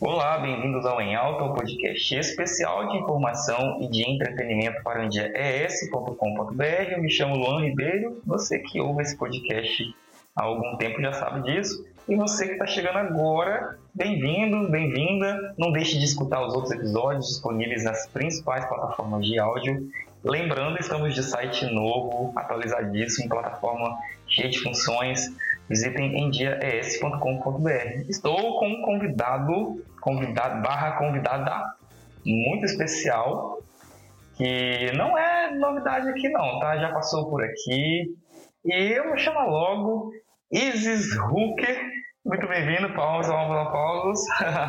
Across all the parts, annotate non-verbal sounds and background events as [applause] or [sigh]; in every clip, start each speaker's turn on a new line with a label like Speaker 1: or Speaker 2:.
Speaker 1: Olá, bem-vindos ao Em Alta, um podcast especial de informação e de entretenimento para o dia es.com.br. Eu me chamo Luan Ribeiro, você que ouve esse podcast há algum tempo já sabe disso. E você que está chegando agora, bem-vindo, bem-vinda. Não deixe de escutar os outros episódios disponíveis nas principais plataformas de áudio. Lembrando, estamos de site novo, atualizadíssimo, plataforma cheia de funções. Visitem endiaes.com.br. Estou com um convidado, convidado barra convidada muito especial, que não é novidade aqui não, tá? Já passou por aqui. E eu vou chamar logo Isis Hooker. Muito bem-vindo, Paulo, Paulo, Paulo.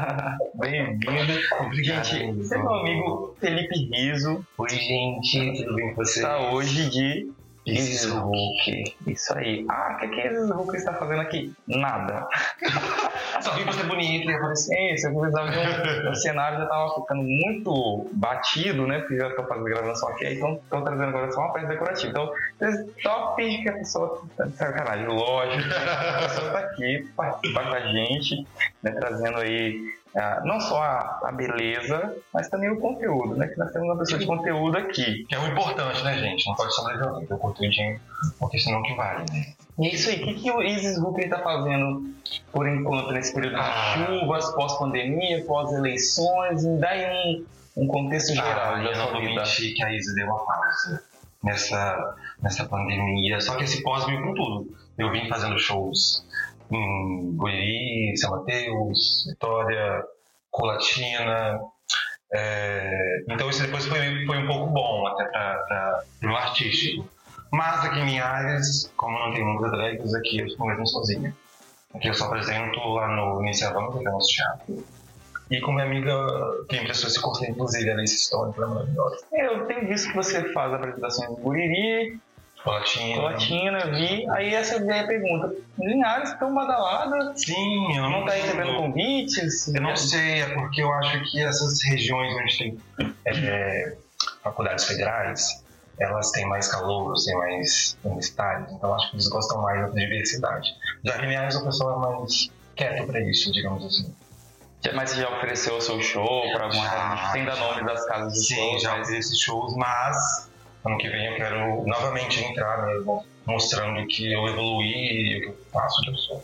Speaker 1: [laughs] bem-vindo. Gente, esse é meu amigo Felipe Riso.
Speaker 2: Oi, gente, tudo bem com você?
Speaker 1: Está hoje de Isis Hulk. Isso aí. Ah, o que, que Isis Hulk está fazendo aqui? Nada. [laughs]
Speaker 2: Só pra ser bonito e aparecer.
Speaker 1: Isso, eu precisava de um, cenário já estava ficando muito batido, né? Porque já estou fazendo gravação aqui, então estou trazendo agora só uma peça decorativa. Então, vocês fingem que a pessoa tá de sacanagem. Lógico, a pessoa está aqui participar com a gente, né? Trazendo aí ah, não só a, a, beleza, mas também o conteúdo, né? Que nós temos uma pessoa de conteúdo aqui.
Speaker 2: Que é o importante, né, gente? Não pode sobreviver o conteúdinho, porque senão que vale, né?
Speaker 1: E isso aí, o que, que o Isis Hooker está fazendo por enquanto nesse período de ah. chuvas, pós-pandemia, pós-eleições? Me dá aí um, um contexto geral
Speaker 2: ah, da sua vida. que a Isis deu uma pausa nessa, nessa pandemia, só que esse pós veio com tudo. Eu vim fazendo shows em Goiás, São Mateus, Vitória, Colatina. É, então isso depois foi, foi um pouco bom até para o artístico. Mas aqui em Linhares, como não tem muitas drags, aqui eu estou mesmo sozinha. Aqui eu só apresento lá no Iniciação, que é o nosso teatro. E com minha amiga que emprestou esse curso, inclusive, ela é histórica, maravilhosa.
Speaker 1: Eu tenho visto que você faz apresentações em Buriri,
Speaker 2: Colatina.
Speaker 1: Colatina, vi. Aí essa veio a pergunta: Linhares tão badalada?
Speaker 2: Sim, eu
Speaker 1: não, não tá recebendo convites?
Speaker 2: Eu não sei, é porque eu acho que essas regiões onde tem é, faculdades federais, elas têm mais calor, têm mais universitários, então acho que eles gostam mais da diversidade. Já que Linhares o pessoal é mais quieto para isso, digamos assim.
Speaker 1: Mas você já ofereceu o seu show para alguma já, Tem da nome das casas de
Speaker 2: Sim,
Speaker 1: shows?
Speaker 2: Sim, já esses shows, mas ano que vem eu quero novamente entrar mesmo, mostrando que eu evoluí e o que eu faço, que eu sou.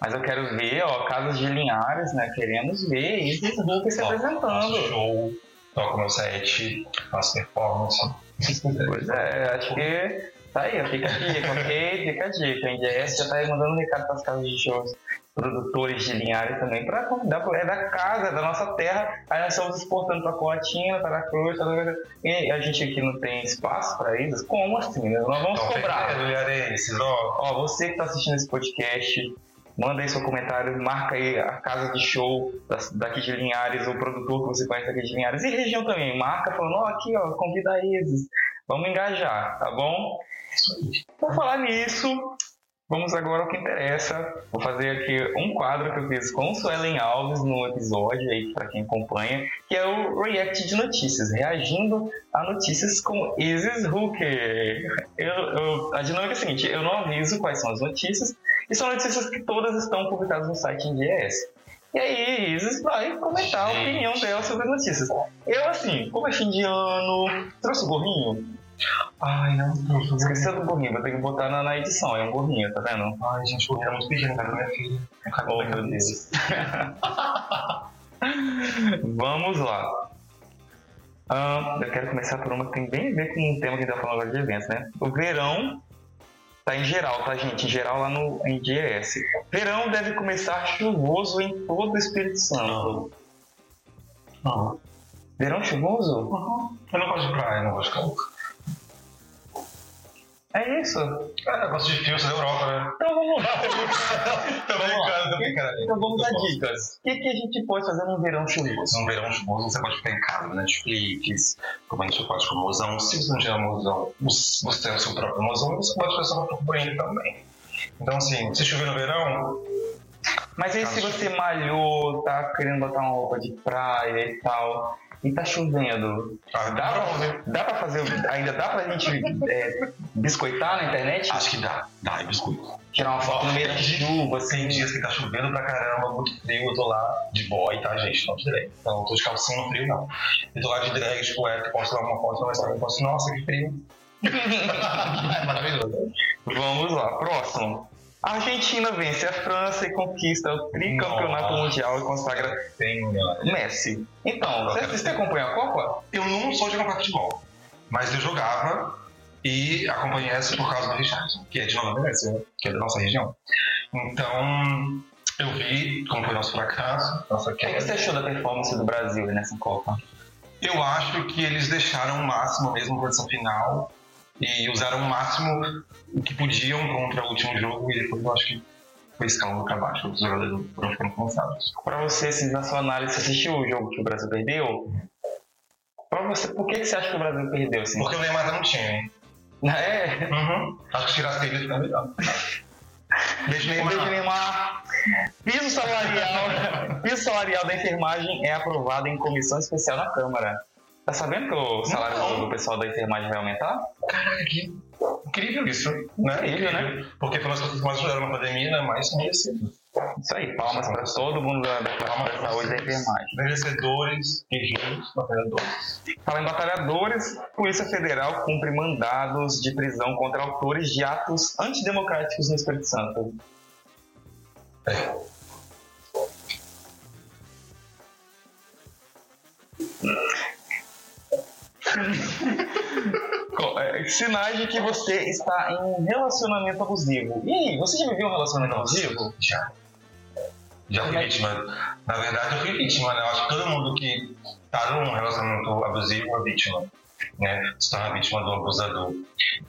Speaker 1: Mas eu quero ver, ó, Casas de Linhares, né? Queremos ver Isis Hulk se apresentando. Faço
Speaker 2: show, toco meu set, faço performance.
Speaker 1: Pois é, acho que tá aí, fica a dica, ok? Fica a dica. A NDS já tá aí mandando um recado para as casas de shows produtores de Linhares também, para convidar, é da casa, da nossa terra, aí nós estamos exportando para Coatina, para a Cruz, e a gente aqui não tem espaço para isso? Como assim? Né? Nós vamos então, cobrar. ó. ó, você que está assistindo esse podcast, manda aí seu comentário, marca aí a casa de show daqui de Linhares, o produtor que você conhece aqui de Linhares, e região também, marca falando, ó, aqui, ó, convida eles, vamos engajar, tá bom? Por falar nisso, Vamos agora ao que interessa. Vou fazer aqui um quadro que eu fiz com Suelen Alves no episódio aí para quem acompanha, que é o React de Notícias, reagindo a notícias com Isis Hooker. Eu, eu, a dinâmica é a seguinte: eu não aviso quais são as notícias, e são notícias que todas estão publicadas no site NDS. E aí, Isis vai comentar a opinião dela sobre as notícias. Eu, assim, como é fim de ano, trouxe o gorrinho,
Speaker 2: Ai, não, não.
Speaker 1: Esqueceu do gorrinho, vou ter que botar na, na edição. É um gorrinho, tá vendo?
Speaker 2: Ai, gente, o gorrinho é muito pequeno, cara, minha filha.
Speaker 1: Oh, meu Deus. [laughs] Vamos lá. Um, eu quero começar por uma que tem bem a ver com o tema que a gente tá falando agora de eventos, né? O verão tá em geral, tá, gente? Em geral lá no em. Verão deve começar chuvoso em todo o Espírito Santo.
Speaker 2: Uhum.
Speaker 1: Verão chuvoso?
Speaker 2: Uhum. Eu não gosto de praia, não gosto de calor.
Speaker 1: É isso.
Speaker 2: É, negócio de filmes da Europa, né?
Speaker 1: Então vamos lá. [laughs]
Speaker 2: tô brincando, tô brincando.
Speaker 1: Então vamos dar dicas. O que, que a gente pode fazer num verão chuvoso?
Speaker 2: Num verão chuvoso você pode ficar em casa, Netflix, como a gente pode com o mozão. Se você não tiver mozão, você tem o seu próprio mozão, você pode fazer o próprio banho também. Então assim, se chover no verão,
Speaker 1: mas aí se você malhou, tá querendo botar uma roupa de praia e tal, e tá chovendo.
Speaker 2: Ah,
Speaker 1: Dá pra, dá pra fazer, ainda dá pra gente é, biscoitar na internet?
Speaker 2: Acho que dá, dá, é biscoito.
Speaker 1: Tirar uma foto no meio da chuva, assim.
Speaker 2: Tem dias que tá chovendo pra caramba, muito frio, eu tô lá de boy, tá, gente? Não de drag. Então, eu tô de calcinha no frio, não. Eu tô lá de drag, tipo, é, posso tirar uma foto, mas eu posso, nossa, que frio. [laughs] é maravilhoso.
Speaker 1: Vamos lá, próximo. A Argentina vence a França e conquista o tricampeonato
Speaker 2: Nossa.
Speaker 1: mundial e consagra
Speaker 2: Tem,
Speaker 1: Messi. Então, você, você acompanha a Copa?
Speaker 2: Eu não sou de acompanhar futebol, mas eu jogava e acompanhei essa por causa do Richardson, que é de Nova Venécia, né? que é da nossa região. Então, eu vi como foi nosso fracasso, nossa
Speaker 1: O que você
Speaker 2: queda.
Speaker 1: achou da performance do Brasil nessa Copa?
Speaker 2: Eu acho que eles deixaram o máximo mesmo para essa final e usaram o máximo o que podiam contra o último jogo e depois eu acho que foi escalando para baixo. Os jogadores foram ficando cansados.
Speaker 1: Pra você, assim, na sua análise, você assistiu o jogo que o Brasil perdeu? Pra você, por que, que você acha que o Brasil perdeu, assim?
Speaker 2: Porque o Neymar tá no time. [laughs]
Speaker 1: É,
Speaker 2: Uhum. Acho que tirasse ele fica melhor. Beijo, Neymar.
Speaker 1: beijo, Neymar. Piso salarial, [laughs] piso salarial da enfermagem é aprovado em comissão especial na Câmara. Tá sabendo que o salário
Speaker 2: Não.
Speaker 1: do pessoal da enfermagem vai aumentar?
Speaker 2: Caraca, que incrível isso, né?
Speaker 1: Incrível, né?
Speaker 2: Porque foram as pessoas que mais ajudaram na pandemia, né? Mais merecidas.
Speaker 1: Isso aí, palmas pra todo mundo da, da,
Speaker 2: Palmas
Speaker 1: da saúde da enfermagem.
Speaker 2: Merecedores, guerreiros, batalhadores.
Speaker 1: Fala em batalhadores, Polícia Federal cumpre mandados de prisão contra autores de atos antidemocráticos no Espírito Santo. É, Sinais de que você está em um relacionamento abusivo. E aí, você já viveu um relacionamento abusivo?
Speaker 2: Já. Já fui
Speaker 1: é-
Speaker 2: vítima. Na verdade, eu fui vítima, né? Eu acho que todo mundo que tá num relacionamento abusivo é vítima. Né? Se torna vítima do abusador.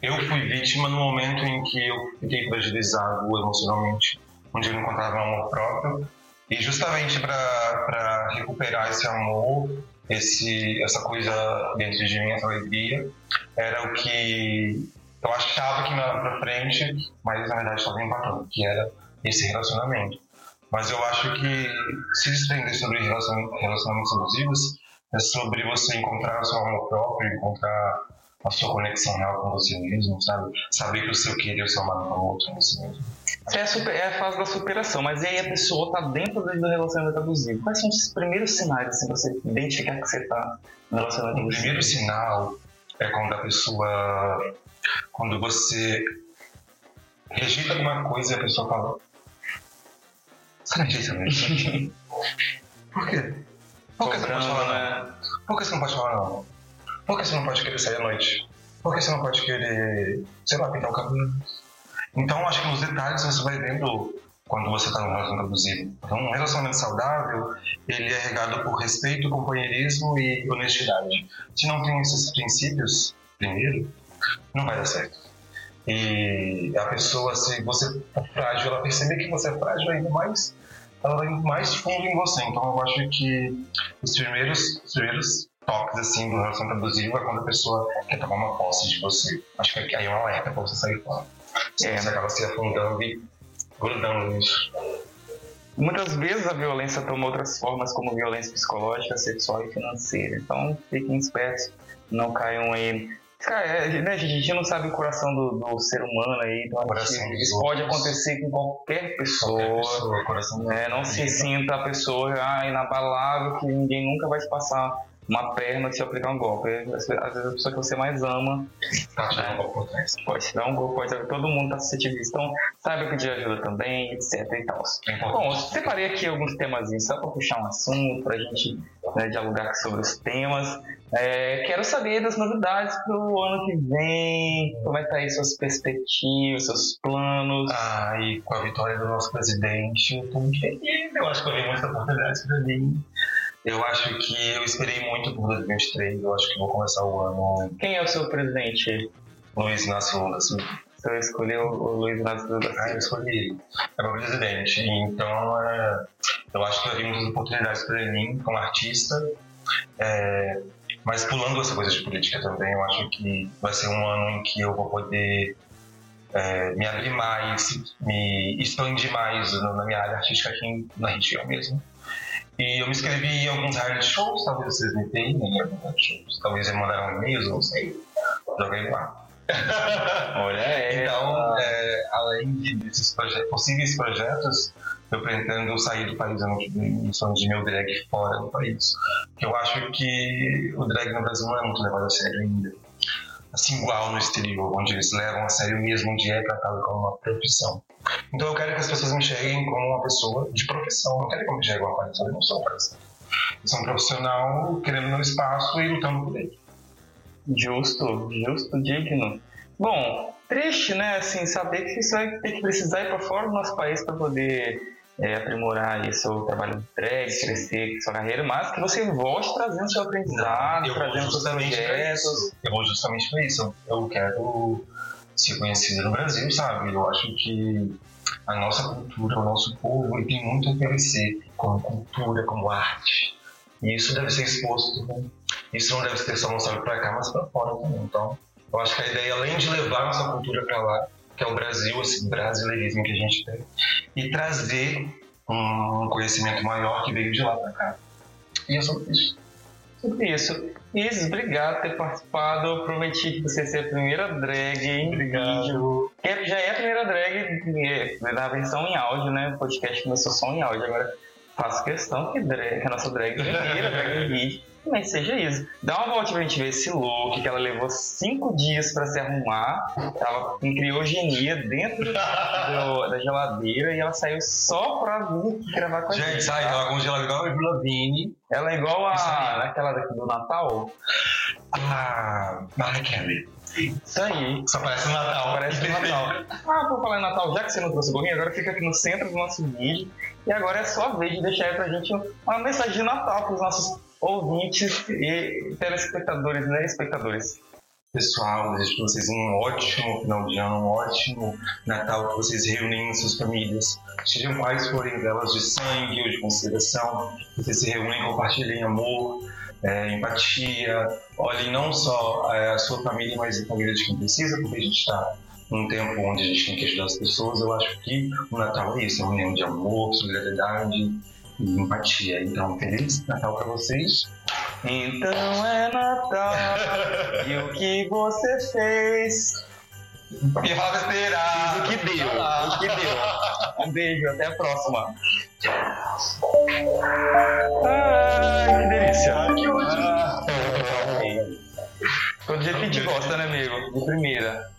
Speaker 2: Eu fui vítima no momento em que eu fiquei fragilizado emocionalmente, onde eu não encontrava amor próprio. E justamente para recuperar esse amor, esse, essa coisa dentro de mim, essa alegria, era o que eu achava que me levava pra frente, mas na verdade estava empatando, que era esse relacionamento. Mas eu acho que se desprender sobre relacion- relacionamentos abusivos é sobre você encontrar o seu amor próprio, encontrar a sua conexão real com você mesmo, sabe? Saber que o seu querer e o seu o outro é você mesmo.
Speaker 1: É a, super- é a fase da superação, mas aí a pessoa tá dentro do relacionamento abusivo. Quais são os primeiros sinais assim, você identificar que você tá no relacionamento
Speaker 2: O
Speaker 1: abusivo?
Speaker 2: primeiro sinal é quando a pessoa. Quando você rejeita alguma coisa e a pessoa fala. Você não rejeita mesmo? [laughs] Por quê? Por que você não pode falar não? Por que você não pode falar não? Por que você não pode querer sair à noite? Por que você não pode querer, sei lá, pintar o cabelo? Então, acho que nos detalhes você vai vendo quando você está num relacionamento abusivo. Então, um relacionamento saudável, ele é regado por respeito, companheirismo e honestidade. Se não tem esses princípios, primeiro, não vai dar certo. E a pessoa, se você for frágil, ela perceber que você é frágil ainda mais, ela vai mais fundo em você. Então, eu acho que os primeiros, os primeiros toques assim do relacionamento abusivo é quando a pessoa quer tomar uma posse de você. Acho que aí é um alerta pra você sair fora.
Speaker 1: É.
Speaker 2: você acaba se afundando e grudando nisso.
Speaker 1: Muitas vezes a violência toma outras formas, como violência psicológica, sexual e financeira. Então, fiquem espertos, não caiam aí. Cara, é, né, gente, a gente não sabe o coração do, do ser humano aí, então isso pode acontecer com qualquer pessoa.
Speaker 2: Qualquer pessoa, coração
Speaker 1: né? Não se sinta a pessoa ah, inabalável, que ninguém nunca vai te passar uma perna se aplicar um golpe. Às vezes às vezes a pessoa que você mais ama
Speaker 2: tá tirando um trás.
Speaker 1: pode dar um golpe, pode, todo mundo tá suscetível. Então, saiba pedir ajuda também, etc e tal.
Speaker 2: É.
Speaker 1: Bom, eu separei aqui alguns temazinhos só para puxar um assunto, para a gente né, dialogar sobre os temas. É, quero saber das novidades pro ano que vem, como é que tá aí suas perspectivas, seus planos.
Speaker 2: Ah, e com a vitória do nosso presidente, eu tô muito feliz. Eu acho que eu vi muita oportunidade pra mim. Eu acho que eu esperei muito por 2023. Eu acho que vou começar o ano
Speaker 1: Quem é o seu presidente?
Speaker 2: Luiz Inácio Lula da Silva.
Speaker 1: Você escolheu o Luiz Inácio Lula da
Speaker 2: Ah, eu escolhi ele. É meu presidente. Então, é, eu acho que eu vi muitas oportunidades para mim como artista. É, mas pulando essa coisa de política também, eu acho que vai ser um ano em que eu vou poder é, me abrir mais, me expandir mais na minha área artística aqui na região mesmo. E eu me inscrevi em alguns reality shows, talvez vocês me tenham em alguns reality shows. Talvez eles mandaram e-mails, não sei. Joguei lá. [laughs]
Speaker 1: Olha, é.
Speaker 2: Então, é, além de- desses proje- possíveis projetos, eu pretendo sair do país ano que vem e sonho de meu drag fora do país. Porque eu acho que o drag no Brasil não é muito levado a sério ainda. Assim, igual no exterior, onde eles levam a sério mesmo, onde é tratado como uma profissão. Então eu quero que as pessoas me enxerguem como uma pessoa de profissão. Eu não quero que eu me enxergue uma palhaçada, eu não sou palhaçada. Eu sou um profissional querendo meu espaço e lutando por ele.
Speaker 1: Justo, justo, digno. Bom, triste, né? Assim, saber que você vai ter que precisar ir para fora do nosso país para poder é, aprimorar aí seu trabalho de drag, crescer sua carreira, mas que você volte trazendo seu aprendizado,
Speaker 2: eu
Speaker 1: trazendo seus projetos.
Speaker 2: Eu vou justamente para isso. Eu quero ser conhecido no Brasil, sabe? Eu acho que a nossa cultura, o nosso povo, ele tem muito a oferecer como cultura, como arte. E isso deve ser exposto. Né? Isso não deve ser só mostrado para cá, mas para fora também. Então, eu acho que a ideia, além de levar nossa cultura para lá, que é o Brasil, esse brasileirismo que a gente tem, e trazer um conhecimento maior que veio de lá para cá. E é sobre isso.
Speaker 1: Sobre isso. Isis, obrigado por ter participado. Eu prometi que você ia ser a primeira drag em vídeo. Que já é a primeira drag é, na versão em áudio, né? O podcast começou só em áudio. Agora faço questão que, drag, que a nossa drag primeira drag em vídeo também seja isso. Dá uma volta pra gente ver esse look que ela levou cinco dias pra se arrumar. Tava em criogenia dentro do- da geladeira e ela saiu só pra vir gravar com a gente.
Speaker 2: Gente, sai,
Speaker 1: tá?
Speaker 2: ela congelada igual a Vila Vini.
Speaker 1: Ela é igual a
Speaker 2: aí.
Speaker 1: naquela daqui do Natal.
Speaker 2: Ah, Mariah Carey.
Speaker 1: Isso aí.
Speaker 2: Só parece um Natal.
Speaker 1: Parece um Natal. Ah, por falar em Natal, já que você não trouxe o gorrinho, agora fica aqui no centro do nosso vídeo. E agora é sua vez de deixar aí pra gente uma mensagem de Natal pros nossos ouvintes e telespectadores, né? Espectadores.
Speaker 2: Pessoal, desejo pra vocês um ótimo final de ano, um ótimo Natal, que vocês reúnem suas famílias, sejam quais forem delas de sangue ou de consideração, vocês se reúnem, compartilhem amor, é, empatia, olhem não só é, a sua família, mas a família de quem precisa, porque a gente está num tempo onde a gente tem que ajudar as pessoas. Eu acho que o Natal é isso, é uma união de amor, solidariedade e empatia. Então, feliz Natal para vocês.
Speaker 1: Então é Natal [laughs] e o que você fez?
Speaker 2: E fala besteira!
Speaker 1: O que deu? O que deu? Um beijo, até a próxima. Ai, que delícia.
Speaker 2: que ótimo.
Speaker 1: Ah, Todo jeito que a gente gosta, né, amigo? De primeira.